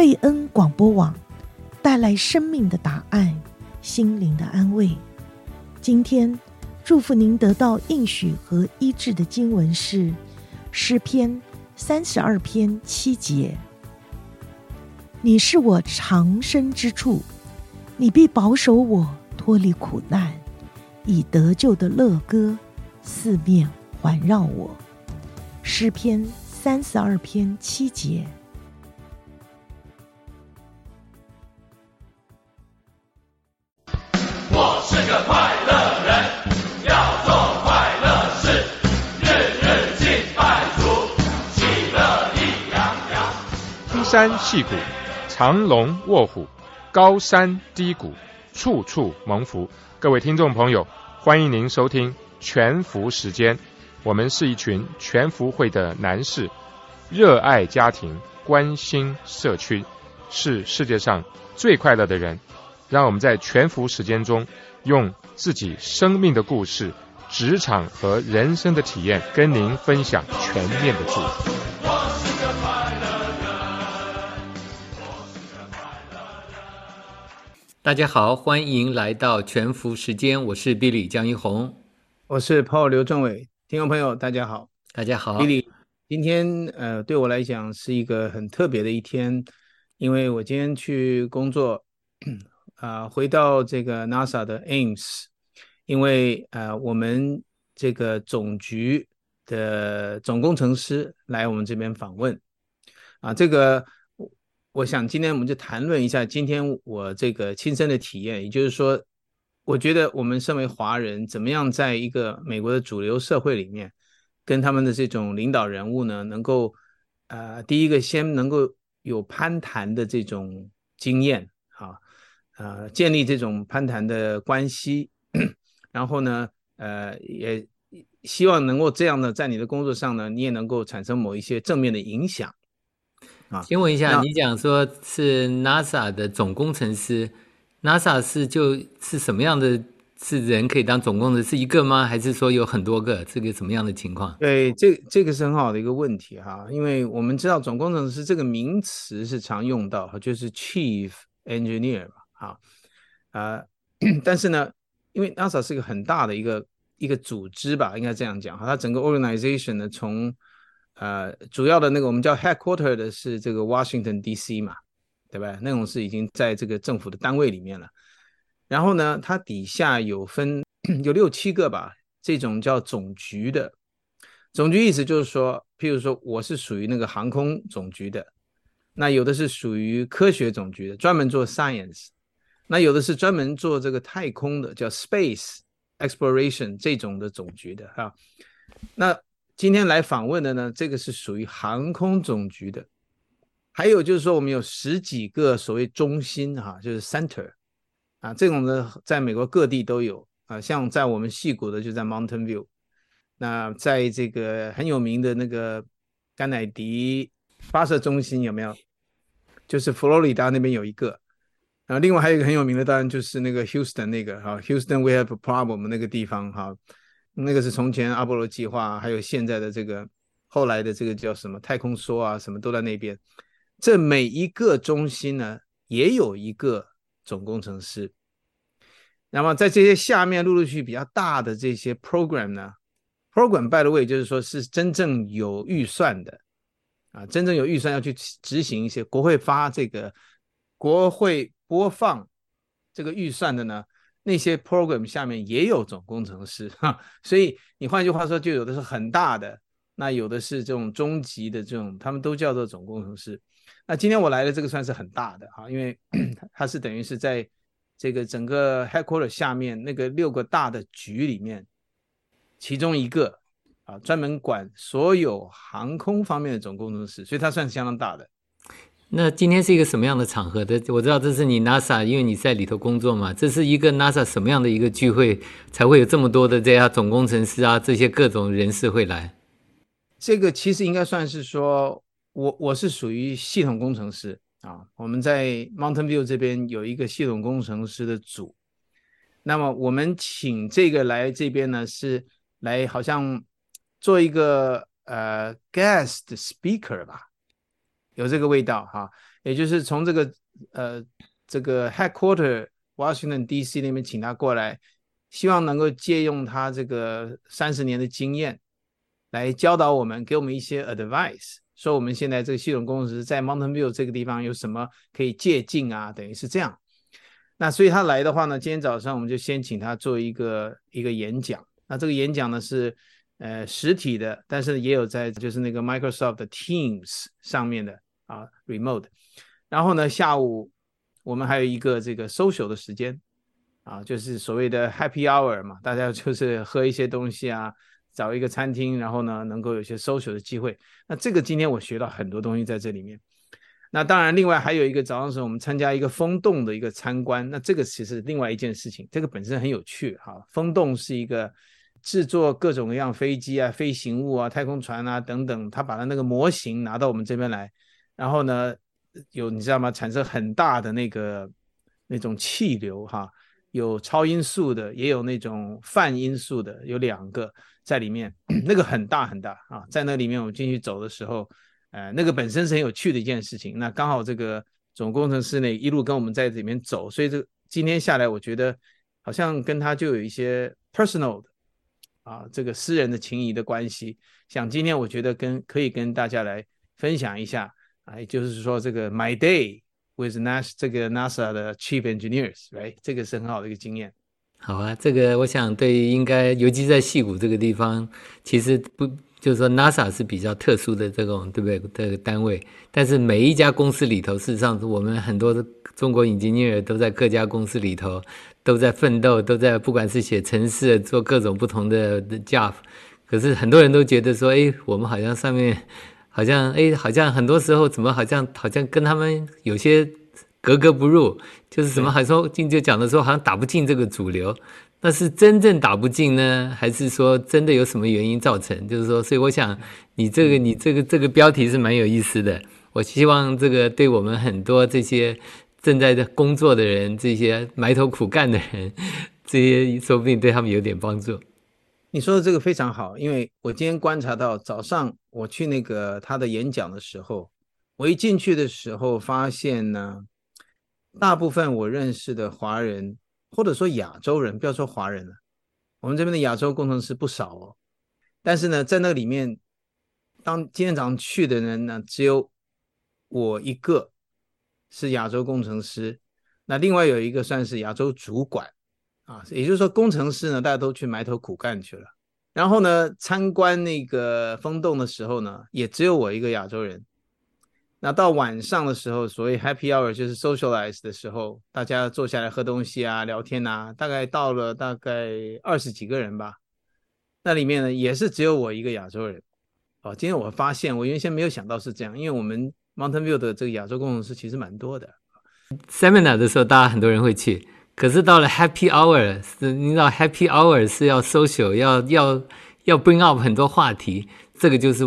贝恩广播网带来生命的答案，心灵的安慰。今天祝福您得到应许和医治的经文是诗篇三十二篇七节。你是我藏身之处，你必保守我脱离苦难，以得救的乐歌四面环绕我。诗篇三十二篇七节。山戏谷。藏龙卧虎，高山低谷，处处蒙福。各位听众朋友，欢迎您收听全福时间。我们是一群全福会的男士，热爱家庭，关心社区，是世界上最快乐的人。让我们在全福时间中，用自己生命的故事、职场和人生的体验，跟您分享全面的祝福。大家好，欢迎来到全福时间，我是 Billy 江一红，我是 Paul 刘正伟，听众朋友大家好，大家好，Billy，今天呃对我来讲是一个很特别的一天，因为我今天去工作，啊、呃，回到这个 NASA 的 Ames，因为呃我们这个总局的总工程师来我们这边访问，啊，这个。我想今天我们就谈论一下今天我这个亲身的体验，也就是说，我觉得我们身为华人，怎么样在一个美国的主流社会里面，跟他们的这种领导人物呢，能够，呃，第一个先能够有攀谈的这种经验，啊，呃，建立这种攀谈的关系，然后呢，呃，也希望能够这样的在你的工作上呢，你也能够产生某一些正面的影响。啊，先问一下，你讲说是 NASA 的总工程师，NASA 是就是什么样的是人可以当总工程师？是一个吗？还是说有很多个？这个什么样的情况？对，这这个是很好的一个问题哈，因为我们知道总工程师这个名词是常用到，就是 Chief Engineer 嘛，哈，啊，但是呢，因为 NASA 是一个很大的一个一个组织吧，应该这样讲哈，它整个 organization 呢从呃，主要的那个我们叫 headquarter 的是这个 Washington D.C. 嘛，对吧？那种是已经在这个政府的单位里面了。然后呢，它底下有分 有六七个吧，这种叫总局的。总局意思就是说，譬如说我是属于那个航空总局的，那有的是属于科学总局的，专门做 science。那有的是专门做这个太空的，叫 space exploration 这种的总局的哈。那今天来访问的呢，这个是属于航空总局的，还有就是说，我们有十几个所谓中心哈，就是 center 啊，这种呢，在美国各地都有。啊，像在我们矽谷的就在 Mountain View，那在这个很有名的那个甘乃迪发射中心有没有？就是佛罗里达那边有一个，啊，另外还有一个很有名的，当然就是那个 Houston 那个哈，Houston we have a problem 那个地方哈。那个是从前阿波罗计划，还有现在的这个后来的这个叫什么太空梭啊，什么都在那边。这每一个中心呢，也有一个总工程师。那么在这些下面陆陆续续比较大的这些 program 呢，program by the way 就是说是真正有预算的啊，真正有预算要去执行一些国会发这个国会播放这个预算的呢。那些 program 下面也有总工程师哈，所以你换句话说，就有的是很大的，那有的是这种中级的这种，他们都叫做总工程师。那今天我来的这个算是很大的哈，因为 它是等于是在这个整个 headquarter 下面那个六个大的局里面，其中一个啊，专门管所有航空方面的总工程师，所以它算是相当大的。那今天是一个什么样的场合的？我知道这是你 NASA，因为你在里头工作嘛。这是一个 NASA 什么样的一个聚会，才会有这么多的这样总工程师啊，这些各种人士会来？这个其实应该算是说，我我是属于系统工程师啊。我们在 Mountain View 这边有一个系统工程师的组，那么我们请这个来这边呢，是来好像做一个呃 guest speaker 吧。有这个味道哈，也就是从这个呃这个 headquarter Washington D.C. 那边请他过来，希望能够借用他这个三十年的经验来教导我们，给我们一些 advice，说我们现在这个系统工程师在 Mountain View 这个地方有什么可以借鉴啊，等于是这样。那所以他来的话呢，今天早上我们就先请他做一个一个演讲。那这个演讲呢是呃实体的，但是也有在就是那个 Microsoft 的 Teams 上面的啊 remote。然后呢，下午我们还有一个这个 social 的时间啊，就是所谓的 Happy Hour 嘛，大家就是喝一些东西啊，找一个餐厅，然后呢能够有些 social 的机会。那这个今天我学到很多东西在这里面。那当然，另外还有一个早上时候我们参加一个风洞的一个参观，那这个其实另外一件事情，这个本身很有趣哈。风洞是一个制作各种各样飞机啊、飞行物啊、太空船啊等等，他把他那个模型拿到我们这边来，然后呢，有你知道吗？产生很大的那个那种气流哈，有超音速的，也有那种泛音速的，有两个在里面，那个很大很大啊，在那里面我们进去走的时候。呃，那个本身是很有趣的一件事情。那刚好这个总工程师呢一路跟我们在这里面走，所以这今天下来，我觉得好像跟他就有一些 personal 的啊，这个私人的情谊的关系。想今天我觉得跟可以跟大家来分享一下啊，也就是说这个 my day with NASA 这个 NASA 的 chief engineers，right？这个是很好的一个经验。好啊，这个我想对应该，尤其在戏谷这个地方，其实不。就是说，NASA 是比较特殊的这种，对不对？这个单位，但是每一家公司里头，事实上，我们很多的中国 engineer 都在各家公司里头，都在奋斗，都在不管是写程式，做各种不同的 job。可是很多人都觉得说，哎，我们好像上面，好像哎，好像很多时候怎么好像好像跟他们有些格格不入，就是怎么好像就讲的说，好像打不进这个主流。那是真正打不进呢，还是说真的有什么原因造成？就是说，所以我想你这个你这个这个标题是蛮有意思的。我希望这个对我们很多这些正在工作的人，这些埋头苦干的人，这些说不定对他们有点帮助。你说的这个非常好，因为我今天观察到早上我去那个他的演讲的时候，我一进去的时候发现呢，大部分我认识的华人。或者说亚洲人，不要说华人了，我们这边的亚洲工程师不少哦。但是呢，在那里面，当今天早上去的人呢，只有我一个是亚洲工程师，那另外有一个算是亚洲主管啊，也就是说工程师呢，大家都去埋头苦干去了。然后呢，参观那个风洞的时候呢，也只有我一个亚洲人。那到晚上的时候，所谓 Happy Hour 就是 socialize 的时候，大家坐下来喝东西啊、聊天啊，大概到了大概二十几个人吧。那里面呢，也是只有我一个亚洲人。哦，今天我发现，我原先没有想到是这样，因为我们 Mountain View 的这个亚洲工程师其实蛮多的。Seminar 的时候，大家很多人会去，可是到了 Happy Hour，是你知道 Happy Hour 是要 social，要要要 bring up 很多话题，这个就是。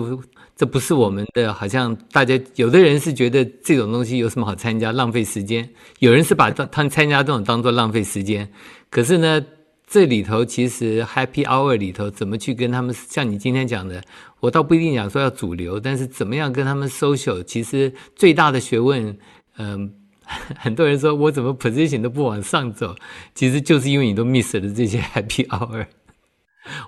这不是我们的，好像大家有的人是觉得这种东西有什么好参加，浪费时间；有人是把他参加这种当做浪费时间。可是呢，这里头其实 Happy Hour 里头怎么去跟他们，像你今天讲的，我倒不一定讲说要主流，但是怎么样跟他们 social，其实最大的学问，嗯，很多人说我怎么 position 都不往上走，其实就是因为你都 miss 了这些 Happy Hour。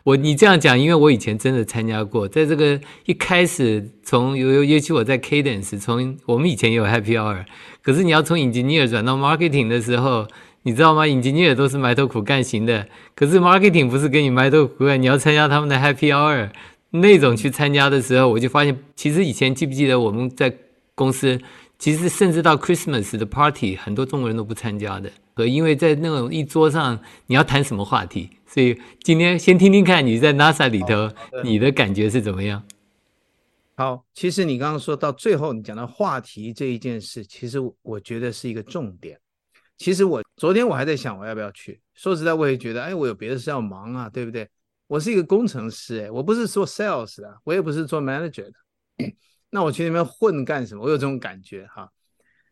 我你这样讲，因为我以前真的参加过，在这个一开始从尤尤尤其我在 Cadence，从我们以前也有 Happy Hour，可是你要从 Engineer 转到 Marketing 的时候，你知道吗？Engineer 都是埋头苦干型的，可是 Marketing 不是给你埋头苦干，你要参加他们的 Happy Hour 那种去参加的时候，我就发现，其实以前记不记得我们在公司，其实甚至到 Christmas 的 Party，很多中国人都不参加的，和因为在那种一桌上，你要谈什么话题？所以今天先听听看你在 NASA 里头你的感觉是怎么样？好，其实你刚刚说到最后，你讲到话题这一件事，其实我觉得是一个重点。其实我昨天我还在想我要不要去，说实在我也觉得，哎，我有别的事要忙啊，对不对？我是一个工程师，哎，我不是做 sales 的，我也不是做 manager 的，那我去那边混干什么？我有这种感觉哈。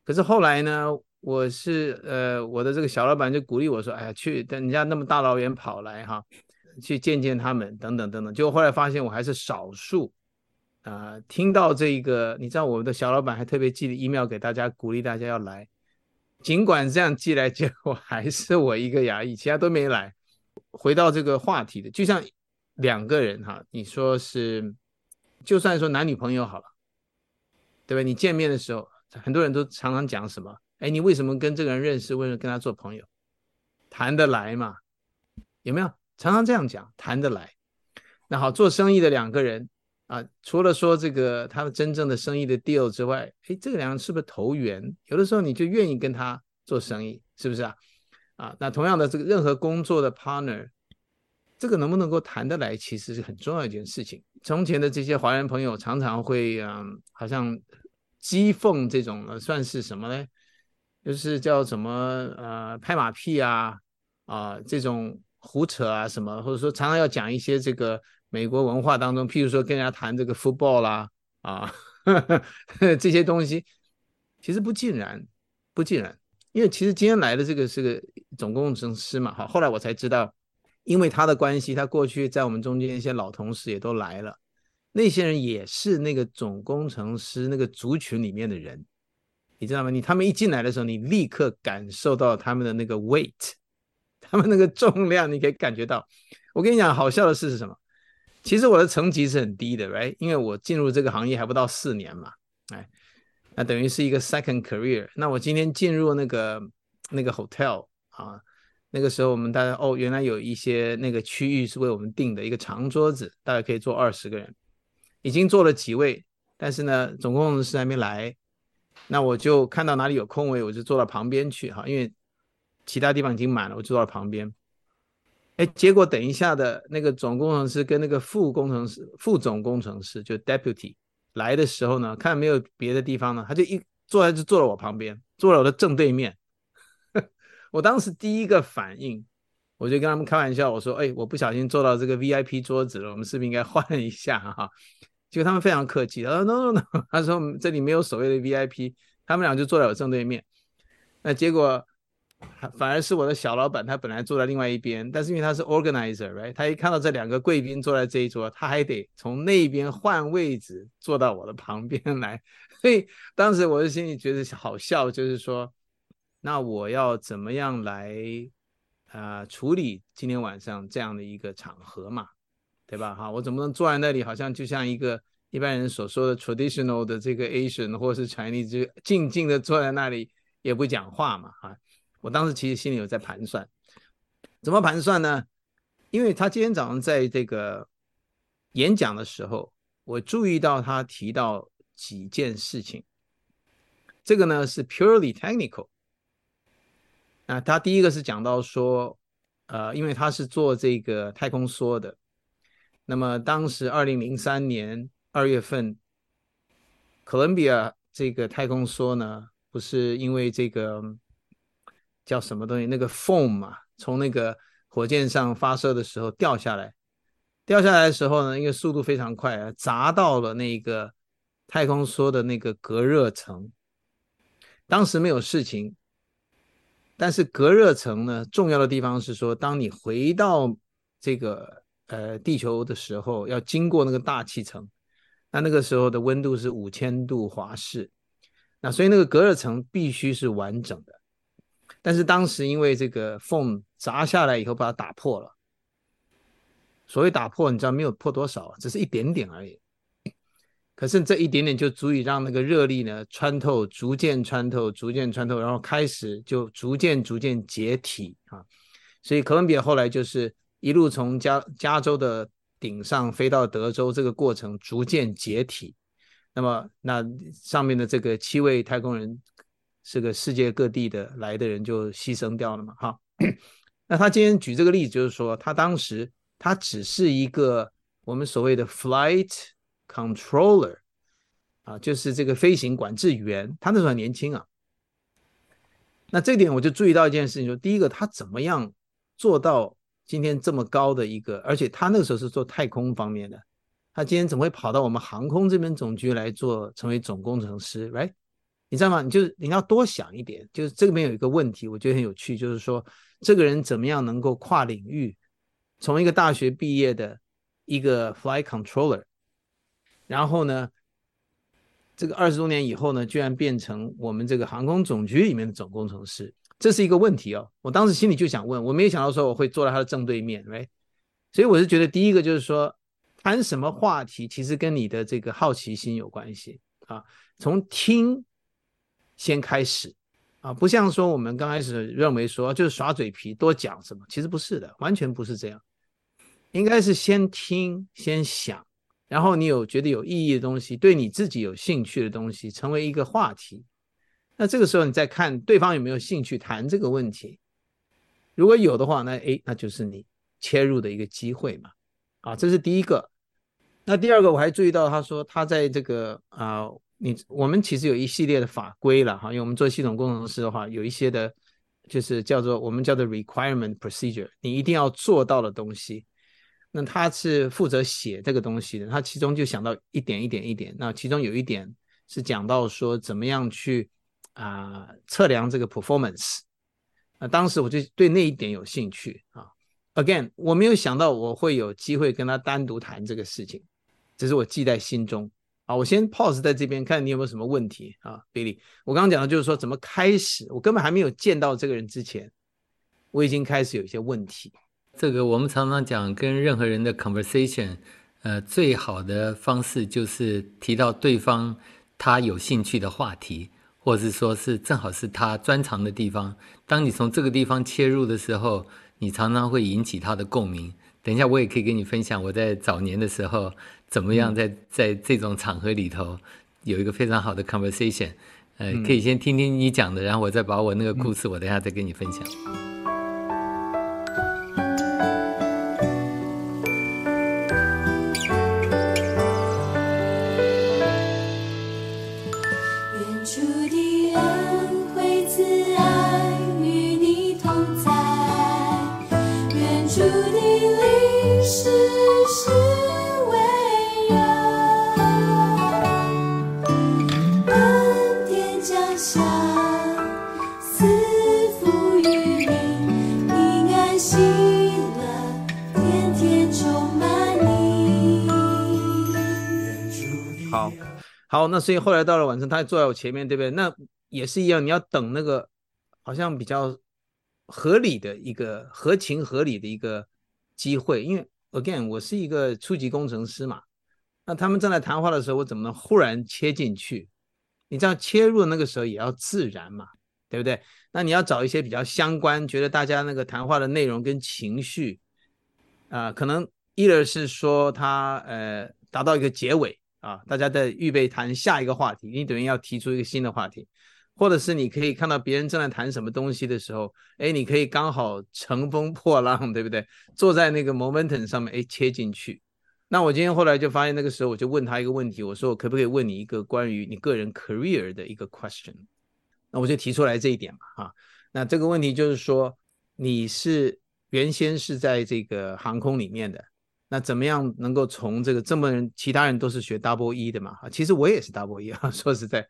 可是后来呢？我是呃，我的这个小老板就鼓励我说：“哎呀，去人家那么大老远跑来哈，去见见他们等等等等。”结果后来发现我还是少数啊、听到这个，你知道我们的小老板还特别寄了 email 给大家，鼓励大家要来。尽管这样寄来，结果还是我一个牙医，其他都没来。回到这个话题的，就像两个人哈，你说是，就算说男女朋友好了，对吧？你见面的时候，很多人都常常讲什么？哎，你为什么跟这个人认识？为什么跟他做朋友？谈得来嘛？有没有？常常这样讲，谈得来。那好，做生意的两个人。啊，除了说这个他们真正的生意的 deal 之外，哎，这个两人是不是投缘？有的时候你就愿意跟他做生意，是不是啊？啊，那同样的这个任何工作的 partner，这个能不能够谈得来，其实是很重要一件事情。从前的这些华人朋友常常会嗯，好像讥讽这种算是什么呢？就是叫什么呃拍马屁啊啊这种胡扯啊什么，或者说常常要讲一些这个。美国文化当中，譬如说跟人家谈这个 football 啦，啊呵呵，这些东西，其实不尽然，不尽然，因为其实今天来的这个是个总工程师嘛，好，后来我才知道，因为他的关系，他过去在我们中间一些老同事也都来了，那些人也是那个总工程师那个族群里面的人，你知道吗？你他们一进来的时候，你立刻感受到他们的那个 weight，他们那个重量，你可以感觉到。我跟你讲，好笑的事是什么？其实我的层级是很低的，right？因为我进入这个行业还不到四年嘛，哎，那等于是一个 second career。那我今天进入那个那个 hotel 啊，那个时候我们大家哦，原来有一些那个区域是为我们订的一个长桌子，大概可以坐二十个人，已经坐了几位，但是呢，总工程师还没来，那我就看到哪里有空位，我就坐到旁边去哈，因为其他地方已经满了，我就坐到旁边。哎，结果等一下的那个总工程师跟那个副工程师、副总工程师就 deputy 来的时候呢，看没有别的地方呢，他就一坐在就坐了我旁边，坐了我的正对面。我当时第一个反应，我就跟他们开玩笑，我说：“哎，我不小心坐到这个 VIP 桌子了，我们是不是应该换一下哈？”结果他们非常客气，他说：“No No No，他说这里没有所谓的 VIP。”他们俩就坐在我正对面。那结果。反而是我的小老板，他本来坐在另外一边，但是因为他是 organizer，right？他一看到这两个贵宾坐在这一桌，他还得从那边换位置坐到我的旁边来，所以当时我的心里觉得好笑，就是说，那我要怎么样来啊、处理今天晚上这样的一个场合嘛，对吧？哈，我怎么能坐在那里，好像就像一个一般人所说的 traditional 的这个 Asian 或是 Chinese，就静静的坐在那里也不讲话嘛，哈。我当时其实心里有在盘算，怎么盘算呢？因为他今天早上在这个演讲的时候，我注意到他提到几件事情。这个呢是 purely technical。那他第一个是讲到说，呃，因为他是做这个太空梭的，那么当时二零零三年二月份，哥伦比亚这个太空梭呢，不是因为这个。叫什么东西？那个 foam 嘛，从那个火箭上发射的时候掉下来，掉下来的时候呢，因为速度非常快啊，砸到了那个太空梭的那个隔热层。当时没有事情，但是隔热层呢，重要的地方是说，当你回到这个呃地球的时候，要经过那个大气层，那那个时候的温度是五千度华氏，那所以那个隔热层必须是完整的。但是当时因为这个缝砸下来以后把它打破了，所谓打破，你知道没有破多少，只是一点点而已。可是这一点点就足以让那个热力呢穿透，逐渐穿透，逐渐穿透，然后开始就逐渐逐渐解体啊。所以哥伦比亚后来就是一路从加加州的顶上飞到德州，这个过程逐渐解体。那么那上面的这个七位太空人。是个世界各地的来的人就牺牲掉了嘛？哈，那他今天举这个例子，就是说他当时他只是一个我们所谓的 flight controller 啊，就是这个飞行管制员。他那时候很年轻啊。那这点我就注意到一件事情，说第一个他怎么样做到今天这么高的一个，而且他那个时候是做太空方面的，他今天怎么会跑到我们航空这边总局来做，成为总工程师，right？你知道吗？你就是你要多想一点，就是这里面有一个问题，我觉得很有趣，就是说这个人怎么样能够跨领域，从一个大学毕业的一个 Fly controller，然后呢，这个二十多年以后呢，居然变成我们这个航空总局里面的总工程师，这是一个问题哦。我当时心里就想问，我没有想到说我会坐在他的正对面，喂，所以我是觉得第一个就是说，谈什么话题，其实跟你的这个好奇心有关系。啊，从听先开始。啊，不像说我们刚开始认为说就是耍嘴皮多讲什么，其实不是的，完全不是这样，应该是先听先想。然后你有觉得有意义的东西，对你自己有兴趣的东西，成为一个话题。那这个时候你再看对方有没有兴趣谈这个问题。如果有的话，那诶，那就是你切入的一个机会嘛。啊，这是第一个。那第二个，我还注意到他说他在这个啊，你我们其实有一系列的法规了哈，因为我们做系统工程师的话，有一些的，就是叫做我们叫做 requirement procedure，你一定要做到的东西。那他是负责写这个东西的，他其中就想到一点一点一点。那其中有一点是讲到说怎么样去啊、测量这个 performance。那当时我就对那一点有兴趣啊。Again，我没有想到我会有机会跟他单独谈这个事情，只是我记在心中啊。我先 pause 在这边，看你有没有什么问题啊，Billy。我刚刚讲的就是说怎么开始，我根本还没有见到这个人之前，我已经开始有一些问题。这个我们常常讲，跟任何人的 conversation，呃，最好的方式就是提到对方他有兴趣的话题，或者是说是正好是他专长的地方。当你从这个地方切入的时候，你常常会引起他的共鸣。等一下，我也可以跟你分享我在早年的时候怎么样在在这种场合里头有一个非常好的 conversation。呃，可以先听听你讲的，然后我再把我那个故事，我等一下再跟你分享。好，那所以后来到了晚上，他坐在我前面，对不对？那也是一样，你要等那个好像比较合理的一个合情合理的一个机会，因为 again 我是一个初级工程师嘛，那他们正在谈话的时候，我怎么能忽然切进去？你这样切入那个时候也要自然嘛，对不对？那你要找一些比较相关，觉得大家那个谈话的内容跟情绪啊、可能一个是说他呃达到一个结尾。啊，大家在预备谈下一个话题，你等于要提出一个新的话题，或者是你可以看到别人正在谈什么东西的时候，哎，你可以刚好乘风破浪，对不对？坐在那个 momentum 上面，哎，切进去。那我今天后来就发现，那个时候我就问他一个问题，我说我可不可以问你一个关于你个人 career 的一个 question？那我就提出来这一点嘛，哈、那这个问题就是说，你是原先是在这个航空里面的。那怎么样能够从这个这么人，其他人都是学 double E 的嘛？啊，其实我也是 double E 啊。说实在，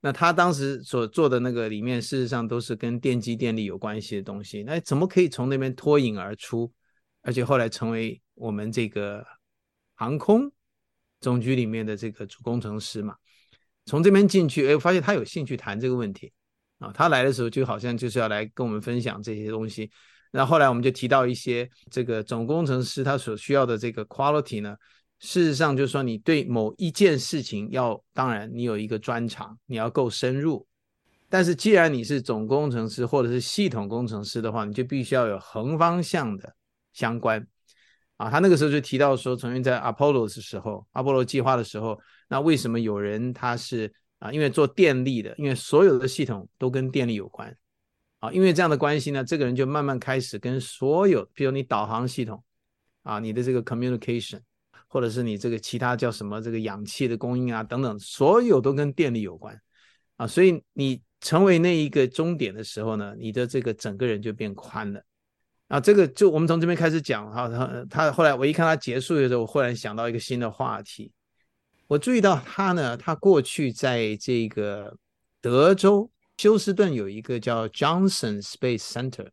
那他当时所做的那个里面，事实上都是跟电机电力有关系的东西。那怎么可以从那边脱颖而出，而且后来成为我们这个航空总局里面的这个主工程师嘛？从这边进去，哎，我发现他有兴趣谈这个问题啊。他来的时候就好像就是要来跟我们分享这些东西。那后来我们就提到一些这个总工程师他所需要的这个 quality 呢，事实上就是说你对某一件事情要，当然你有一个专长，你要够深入。但是既然你是总工程师或者是系统工程师的话，你就必须要有横方向的相关。啊，他那个时候就提到说，曾经在 Apollo 的时候，阿波罗计划的时候，那为什么有人他是啊，因为做电力的，因为所有的系统都跟电力有关。啊，因为这样的关系呢，这个人就慢慢开始跟所有，比如你导航系统，啊，你的这个 communication，或者是你这个其他叫什么这个氧气的供应啊等等，所有都跟电力有关，啊，所以你成为那一个终点的时候呢，你的这个整个人就变宽了，啊，这个就我们从这边开始讲哈，他他后来我一看他结束的时候，我忽然想到一个新的话题，我注意到他呢，他过去在这个德州。休斯顿有一个叫 Johnson Space Center，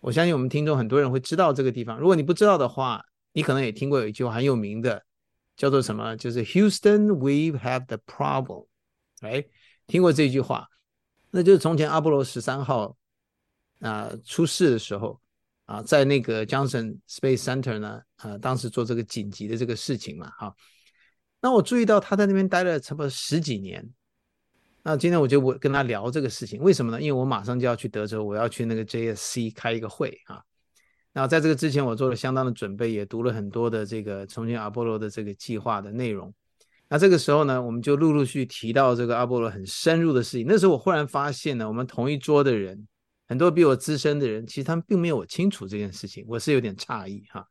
我相信我们听众很多人会知道这个地方。如果你不知道的话，你可能也听过有一句话很有名的，叫做什么？就是 Houston，we have the problem。哎，听过这句话？那就是从前阿波罗十三号啊、出事的时候啊，在那个 Johnson Space Center 呢，啊，当时做这个紧急的这个事情嘛，哈。那我注意到他在那边待了差不多十几年。那今天我就我跟他聊这个事情，为什么呢？因为我马上就要去德州，我要去那个 JSC 开一个会啊。那在这个之前，我做了相当的准备，也读了很多的这个重庆阿波罗的这个计划的内容。那这个时候呢，我们就陆陆续续提到这个阿波罗很深入的事情。那时候我忽然发现呢，我们同一桌的人，很多比我资深的人，其实他们并没有我清楚这件事情，我是有点诧异哈。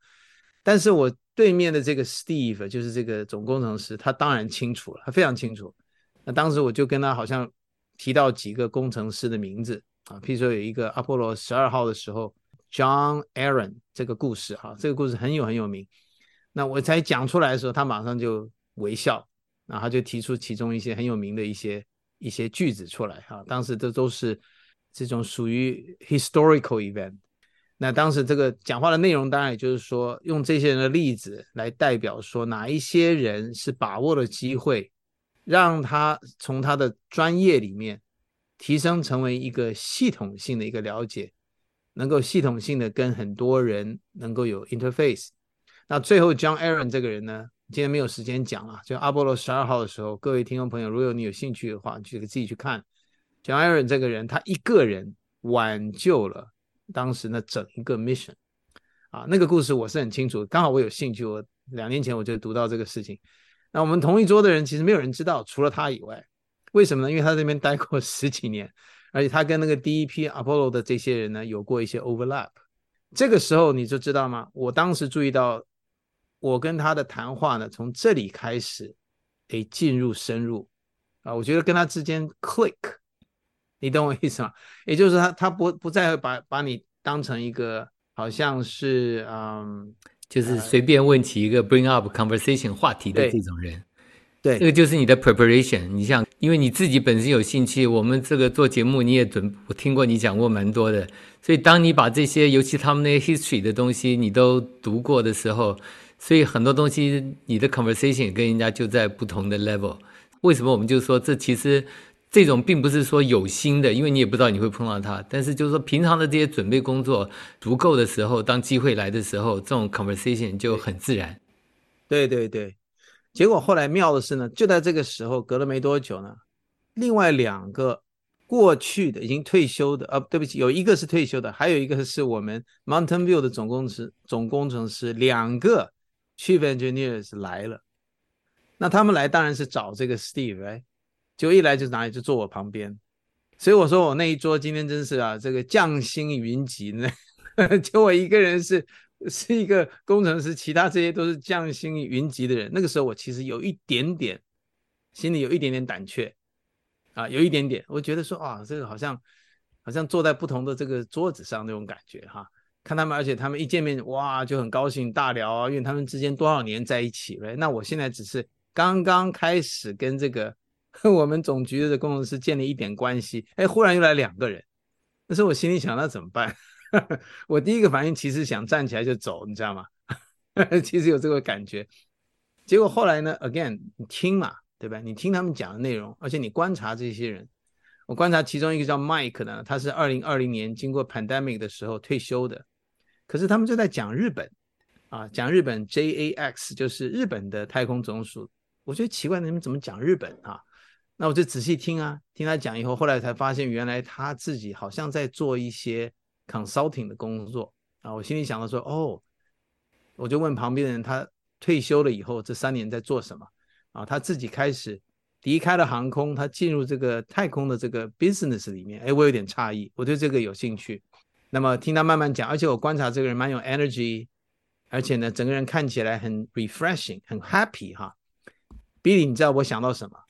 但是我对面的这个 Steve 就是这个总工程师，他当然清楚了，他非常清楚。那当时我就跟他好像提到几个工程师的名字啊，譬如说有一个阿波罗十二号的时候，John Aaron 这个故事哈，这个故事很有很有名。那我才讲出来的时候，他马上就。微笑，然后就提出其中一些很有名的一些一些句子出来哈。当时这都是这种属于 historical event。那当时这个讲话的内容，当然也就是说，用这些人的例子来代表说，哪一些人是把握了机会，让他从他的专业里面提升成为一个系统性的一个了解，能够系统性的跟很多人能够有 interface。那最后 John Aaron 这个人呢？今天没有时间讲了，就阿波罗十二号的时候，各位听众朋友，如果你有兴趣的话，就自己去看。John Aaron 这个人，他一个人挽救了当时那整一个 mission 啊，那个故事我是很清楚，刚好我有兴趣，我两年前我就读到这个事情。那我们同一桌的人，其实没有人知道，除了他以外，为什么呢？因为他在那边待过十几年，而且他跟那个第一批 Apollo 的这些人呢，有过一些 overlap。这个时候你就知道吗？我当时注意到。我跟他的谈话呢，从这里开始，诶，进入深入啊，我觉得跟他之间 click，你懂我意思吗？也就是他他不不再把把你当成一个好像是嗯，就是随便问起一个 bring up conversation 话题的这种人，对，这个就是你的 preparation。你像，因为你自己本身有兴趣，我们这个做节目你也准，我听过你讲过蛮多的，所以当你把这些，尤其他们那些 history 的东西你都读过的时候。所以很多东西，你的 conversation 跟人家就在不同的 level。为什么我们就说这其实这种并不是说有心的，因为你也不知道你会碰到他。但是就是说平常的这些准备工作足够的时候，当机会来的时候，这种 conversation 就很自然。对对对。结果后来妙的是呢，就在这个时候，隔了没多久呢，另外两个过去的已经退休的，呃，对不起，有一个是退休的，还有一个是我们 Mountain View 的总工程师，总工程师两个。Chief Engineers 来了，那他们来当然是找这个 Steve，就一来就哪里就坐我旁边，所以我说我那一桌今天真是啊，这个将星云集呢，就我一个人是是一个工程师，其他这些都是将星云集的人。那个时候我其实有一点点心里有一点点胆怯啊，有一点点，我觉得说啊，这个好像好像坐在不同的这个桌子上那种感觉哈。看他们，而且他们一见面，哇，就很高兴大聊啊，因为他们之间多少年在一起了。那我现在只是刚刚开始跟这个 我们总局的工程师建立一点关系，哎，忽然又来两个人，那时候我心里想，那怎么办？我第一个反应其实想站起来就走，你知道吗？其实有这个感觉。结果后来呢，again，你听嘛，对吧？你听他们讲的内容，而且你观察这些人，我观察其中一个叫 Mike 呢，他是二零二零年经过 pandemic 的时候退休的。可是他们就在讲日本，啊，讲日本 JAX 就是日本的太空总署。我觉得奇怪，你们怎么讲日本啊？那我就仔细听啊，听他讲以后，后来才发现原来他自己好像在做一些 consulting 的工作啊。我心里想到说，哦，我就问旁边的人，他退休了以后这三年在做什么？啊，他自己开始离开了航空，他进入这个太空的这个 business 里面。哎，我有点诧异，我对这个有兴趣。那么听他慢慢讲，而且我观察这个人蛮有 energy，而且呢，整个人看起来很 refreshing，很 happy 哈。Billy，你知道我想到什么？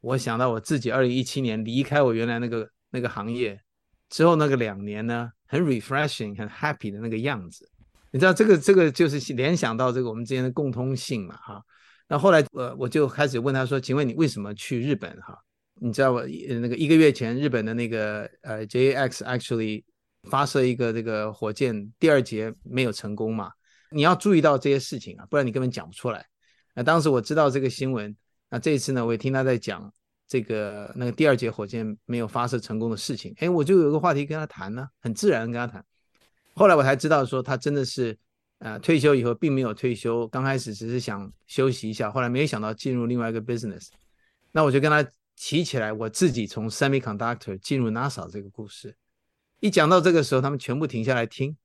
我想到我自己二零一七年离开我原来那个那个行业之后那个两年呢，很 refreshing，很 happy 的那个样子。你知道这个这个就是联想到这个我们之间的共通性嘛哈。那后来我我就开始问他说，请问你为什么去日本哈？你知道我那个一个月前日本的那个呃 JAX actually。发射一个这个火箭，第二节没有成功嘛？你要注意到这些事情啊，不然你根本讲不出来。那当时我知道这个新闻，那这一次呢，我也听他在讲这个那个第二节火箭没有发射成功的事情，哎，我就有个话题跟他谈呢，很自然跟他谈。后来我才知道说他真的是，呃，退休以后并没有退休，刚开始只是想休息一下，后来没有想到进入另外一个 business。那我就跟他提起来我自己从 semiconductor 进入 NASA 这个故事。一讲到这个时候，他们全部停下来听，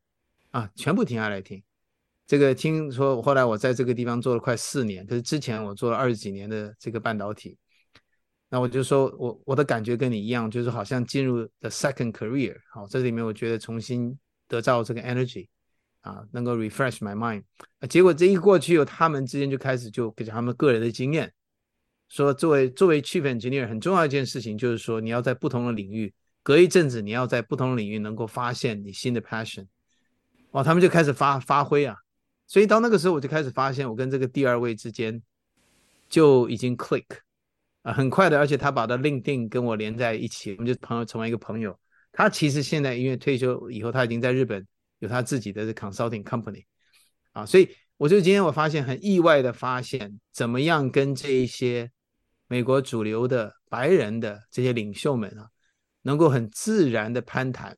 啊，全部停下来听。这个听说后来我在这个地方做了快四年，可是之前我做了二十几年的这个半导体，那我就说我我的感觉跟你一样，就是好像进入 the second career，好，这里面我觉得重新得到这个 energy，啊，能够 refresh my mind，啊，结果这一过去，他们之间就开始就给他们个人的经验，说作为作为 chief engineer 很重要一件事情就是说你要在不同的领域，隔一阵子你要在不同的领域能够发现你新的 passion，哇，他们就开始发发挥啊。所以到那个时候，我就开始发现，我跟这个第二位之间就已经 click 啊，很快的，而且他把他 LinkedIn 跟我连在一起，我们就朋友成为一个朋友。他其实现在因为退休以后，他已经在日本有他自己的 consulting company 啊，所以我就今天我发现很意外的发现，怎么样跟这一些美国主流的白人的这些领袖们啊，能够很自然的攀谈，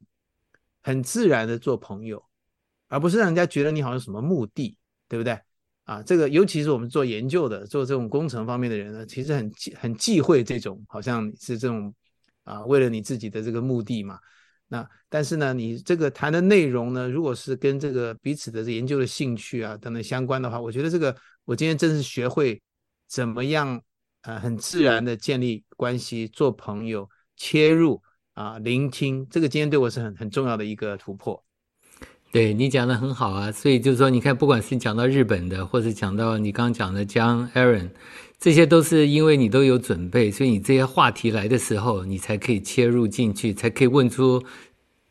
很自然的做朋友。而不是让人家觉得你好像什么目的，对不对？啊，这个尤其是我们做研究的、做这种工程方面的人呢，其实很忌很忌讳这种，好像是这种啊，为了你自己的这个目的嘛。那但是呢，你这个谈的内容呢，如果是跟这个彼此的研究的兴趣啊等等相关的话，我觉得这个我今天真是学会怎么样啊，很自然的建立关系、做朋友、切入啊、聆听，这个今天对我是很很重要的一个突破。对你讲的很好啊，所以就是说，你看，不管是讲到日本的，或者讲到你刚刚讲的江 Aaron，这些都是因为你都有准备，所以你这些话题来的时候，你才可以切入进去，才可以问出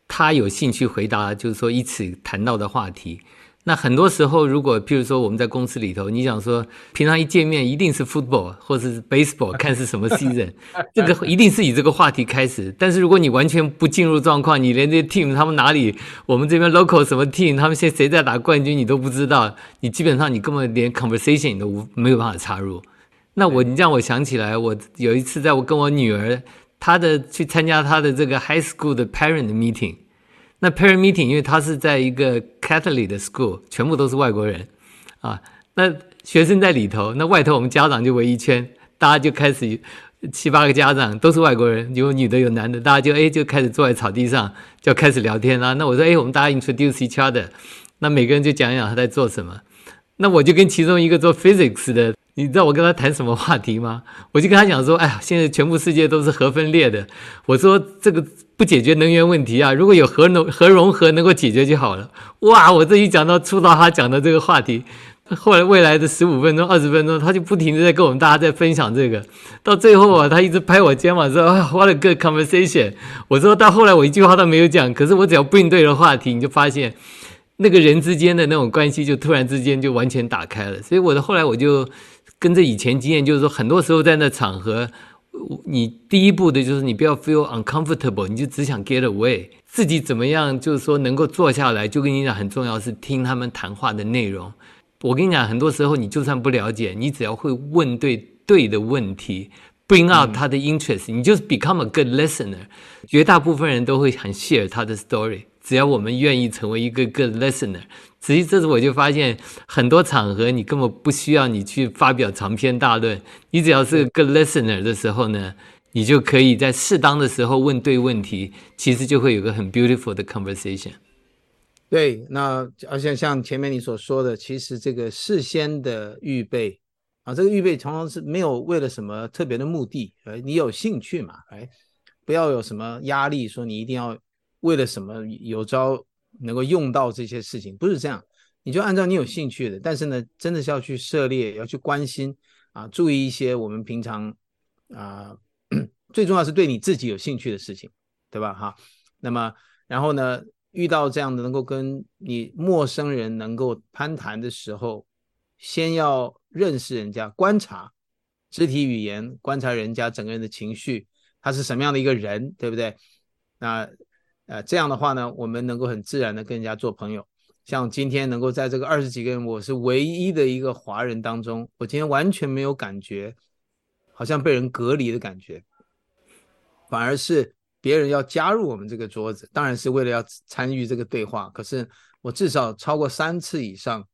他有兴趣回答，就是说一起谈到的话题。那很多时候，如果譬如说我们在公司里头，你想说平常一见面一定是 football 或者是 baseball，看是什么 season，这个一定是以这个话题开始。但是如果你完全不进入状况，你连这些 team 他们哪里，我们这边 local 什么 team，他们现在谁在打冠军你都不知道，你基本上你根本连 conversation 你都无没有办法插入。那我你让我想起来，我有一次在我跟我女儿她的去参加她的这个 high school 的 parent meeting。那 parent meeting，因为他是在一个 Catholic 的 school，全部都是外国人，啊，那学生在里头，那外头我们家长就围一圈，大家就开始七八个家长都是外国人，有女的有男的，大家就哎就开始坐在草地上就开始聊天啦。那我说哎，我们大家 introduce each other，那每个人就讲讲他在做什么。那我就跟其中一个做 physics 的，你知道我跟他谈什么话题吗？我就跟他讲说，哎呀，现在全部世界都是核分裂的，我说这个。不解决能源问题啊！如果有核能核融合能够解决就好了。哇！我这一讲到触到他讲的这个话题，后来未来的十五分钟、二十分钟，他就不停地在跟我们大家在分享这个。到最后啊，他一直拍我肩膀说：“啊，what a good conversation！” 我说到后来我一句话都没有讲，可是我只要 bring 对了话题，你就发现那个人之间的那种关系就突然之间就完全打开了。所以我的后来我就跟着以前经验，就是说很多时候在那场合。你第一步的就是你不要 feel uncomfortable，你就只想 get away，自己怎么样？就是说能够坐下来，就跟你讲很重要是听他们谈话的内容。我跟你讲，很多时候你就算不了解，你只要会问对对的问题，bring out 他的 interest，你就是 become a good listener。绝大部分人都会很 share 他的 story，只要我们愿意成为一个 good listener。实际这次我就发现，很多场合你根本不需要你去发表长篇大论，你只要是个 good listener 的时候呢，你就可以在适当的时候问对问题，其实就会有个很 beautiful 的 conversation。对，那而且像前面你所说的，其实这个事先的预备啊，这个预备常常是没有为了什么特别的目的，呃，你有兴趣嘛，哎，不要有什么压力，说你一定要为了什么有招。能够用到这些事情，不是这样，你就按照你有兴趣的，但是呢，真的是要去涉猎，要去关心啊，注意一些我们平常啊，最重要是对你自己有兴趣的事情，对吧？哈，那么然后呢，遇到这样的能够跟你陌生人能够攀谈的时候，先要认识人家，观察肢体语言，观察人家整个人的情绪，他是什么样的一个人，对不对？那。呃，这样的话呢，我们能够很自然的跟人家做朋友。像今天能够在这个二十几个人，我是唯一的一个华人当中，我今天完全没有感觉，好像被人隔离的感觉，反而是别人要加入我们这个桌子，当然是为了要参与这个对话。可是我至少超过三次以上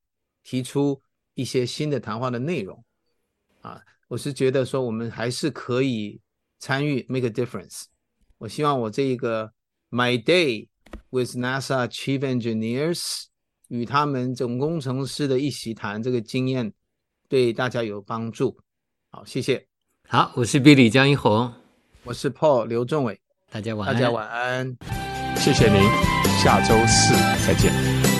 提出一些新的谈话的内容，啊，我是觉得说我们还是可以参与，make a difference。我希望我这一个 My Day with NASA Chief Engineers 与他们总工程师的一席谈这个经验对大家有帮助。好，谢谢。好，我是 Billy 江一红，我是 Paul 刘仲伟，大家晚安，大家晚安，谢谢您，下周四再见。